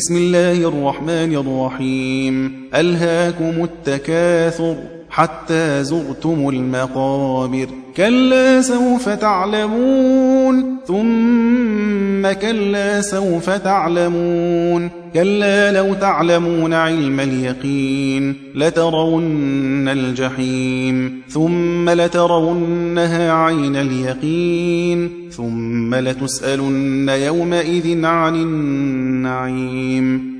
بسم الله الرحمن الرحيم. ألهاكم التكاثر حتى زرتم المقابر. كلا سوف تعلمون. ثم كلا سوف تعلمون كلا لو تعلمون علم اليقين لترون الجحيم ثم لترونها عين اليقين ثم لتسألن يومئذ عن النعيم.